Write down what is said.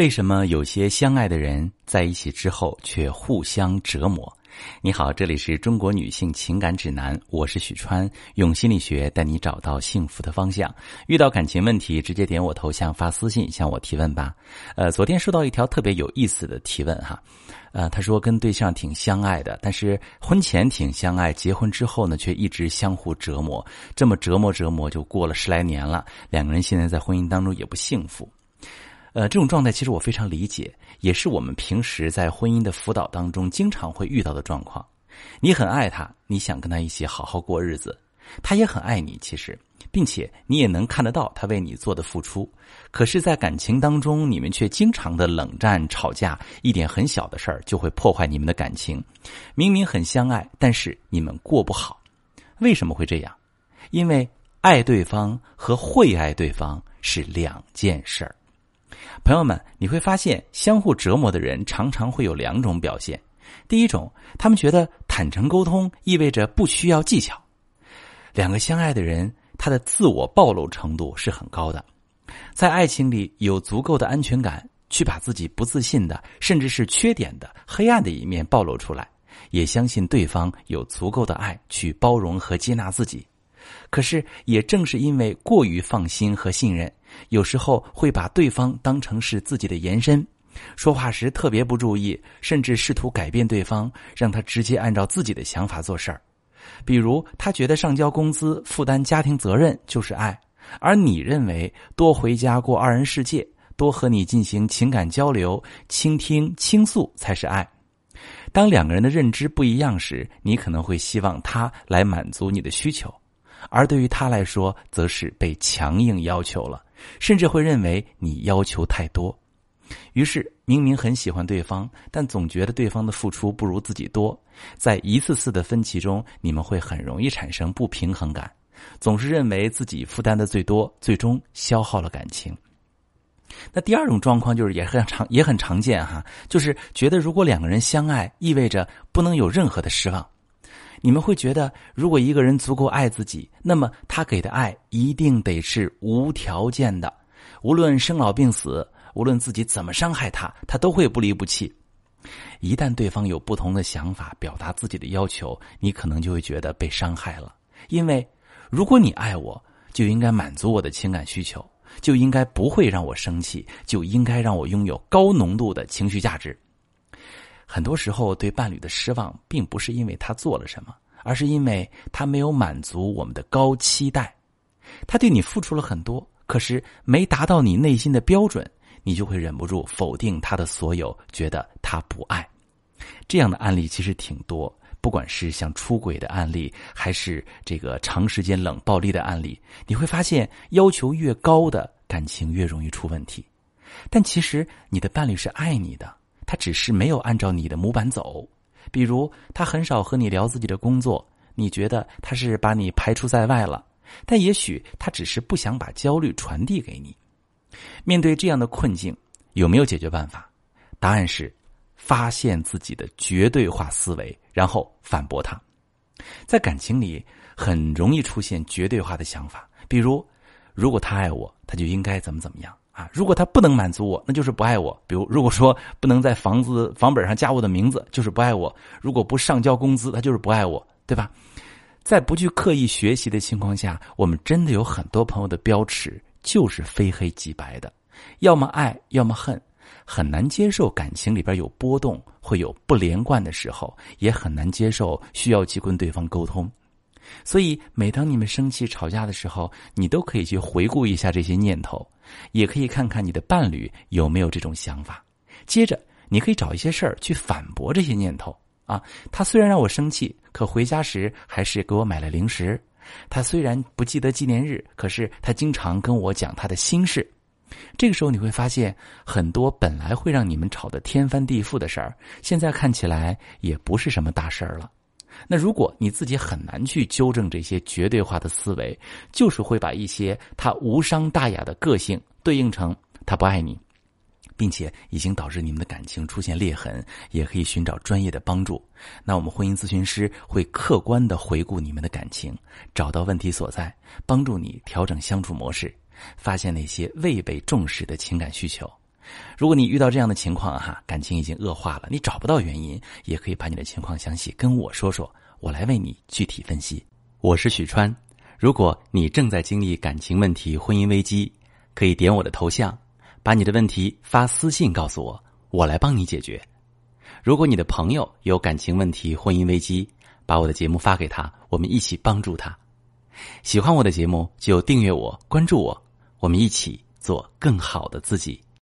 为什么有些相爱的人在一起之后却互相折磨？你好，这里是中国女性情感指南，我是许川，用心理学带你找到幸福的方向。遇到感情问题，直接点我头像发私信向我提问吧。呃，昨天收到一条特别有意思的提问哈，呃，他说跟对象挺相爱的，但是婚前挺相爱，结婚之后呢却一直相互折磨，这么折磨折磨就过了十来年了，两个人现在在婚姻当中也不幸福。呃，这种状态其实我非常理解，也是我们平时在婚姻的辅导当中经常会遇到的状况。你很爱他，你想跟他一起好好过日子，他也很爱你，其实，并且你也能看得到他为你做的付出。可是，在感情当中，你们却经常的冷战、吵架，一点很小的事儿就会破坏你们的感情。明明很相爱，但是你们过不好，为什么会这样？因为爱对方和会爱对方是两件事儿。朋友们，你会发现，相互折磨的人常常会有两种表现。第一种，他们觉得坦诚沟通意味着不需要技巧。两个相爱的人，他的自我暴露程度是很高的，在爱情里有足够的安全感，去把自己不自信的，甚至是缺点的、黑暗的一面暴露出来，也相信对方有足够的爱去包容和接纳自己。可是，也正是因为过于放心和信任。有时候会把对方当成是自己的延伸，说话时特别不注意，甚至试图改变对方，让他直接按照自己的想法做事儿。比如，他觉得上交工资、负担家庭责任就是爱，而你认为多回家过二人世界、多和你进行情感交流、倾听倾诉才是爱。当两个人的认知不一样时，你可能会希望他来满足你的需求，而对于他来说，则是被强硬要求了。甚至会认为你要求太多，于是明明很喜欢对方，但总觉得对方的付出不如自己多。在一次次的分歧中，你们会很容易产生不平衡感，总是认为自己负担的最多，最终消耗了感情。那第二种状况就是也很常也很常见哈，就是觉得如果两个人相爱，意味着不能有任何的失望。你们会觉得，如果一个人足够爱自己，那么他给的爱一定得是无条件的，无论生老病死，无论自己怎么伤害他，他都会不离不弃。一旦对方有不同的想法，表达自己的要求，你可能就会觉得被伤害了。因为如果你爱我，就应该满足我的情感需求，就应该不会让我生气，就应该让我拥有高浓度的情绪价值。很多时候，对伴侣的失望，并不是因为他做了什么，而是因为他没有满足我们的高期待。他对你付出了很多，可是没达到你内心的标准，你就会忍不住否定他的所有，觉得他不爱。这样的案例其实挺多，不管是像出轨的案例，还是这个长时间冷暴力的案例，你会发现，要求越高的感情越容易出问题。但其实，你的伴侣是爱你的。他只是没有按照你的模板走，比如他很少和你聊自己的工作，你觉得他是把你排除在外了，但也许他只是不想把焦虑传递给你。面对这样的困境，有没有解决办法？答案是发现自己的绝对化思维，然后反驳他。在感情里，很容易出现绝对化的想法，比如，如果他爱我，他就应该怎么怎么样。啊，如果他不能满足我，那就是不爱我。比如，如果说不能在房子房本上加我的名字，就是不爱我；如果不上交工资，他就是不爱我，对吧？在不去刻意学习的情况下，我们真的有很多朋友的标尺就是非黑即白的，要么爱，要么恨，很难接受感情里边有波动，会有不连贯的时候，也很难接受需要去跟对方沟通。所以，每当你们生气吵架的时候，你都可以去回顾一下这些念头，也可以看看你的伴侣有没有这种想法。接着，你可以找一些事儿去反驳这些念头啊。他虽然让我生气，可回家时还是给我买了零食。他虽然不记得纪念日，可是他经常跟我讲他的心事。这个时候，你会发现很多本来会让你们吵得天翻地覆的事儿，现在看起来也不是什么大事儿了。那如果你自己很难去纠正这些绝对化的思维，就是会把一些他无伤大雅的个性对应成他不爱你，并且已经导致你们的感情出现裂痕，也可以寻找专业的帮助。那我们婚姻咨询师会客观的回顾你们的感情，找到问题所在，帮助你调整相处模式，发现那些未被重视的情感需求。如果你遇到这样的情况哈，感情已经恶化了，你找不到原因，也可以把你的情况详细跟我说说，我来为你具体分析。我是许川，如果你正在经历感情问题、婚姻危机，可以点我的头像，把你的问题发私信告诉我，我来帮你解决。如果你的朋友有感情问题、婚姻危机，把我的节目发给他，我们一起帮助他。喜欢我的节目就订阅我、关注我，我们一起做更好的自己。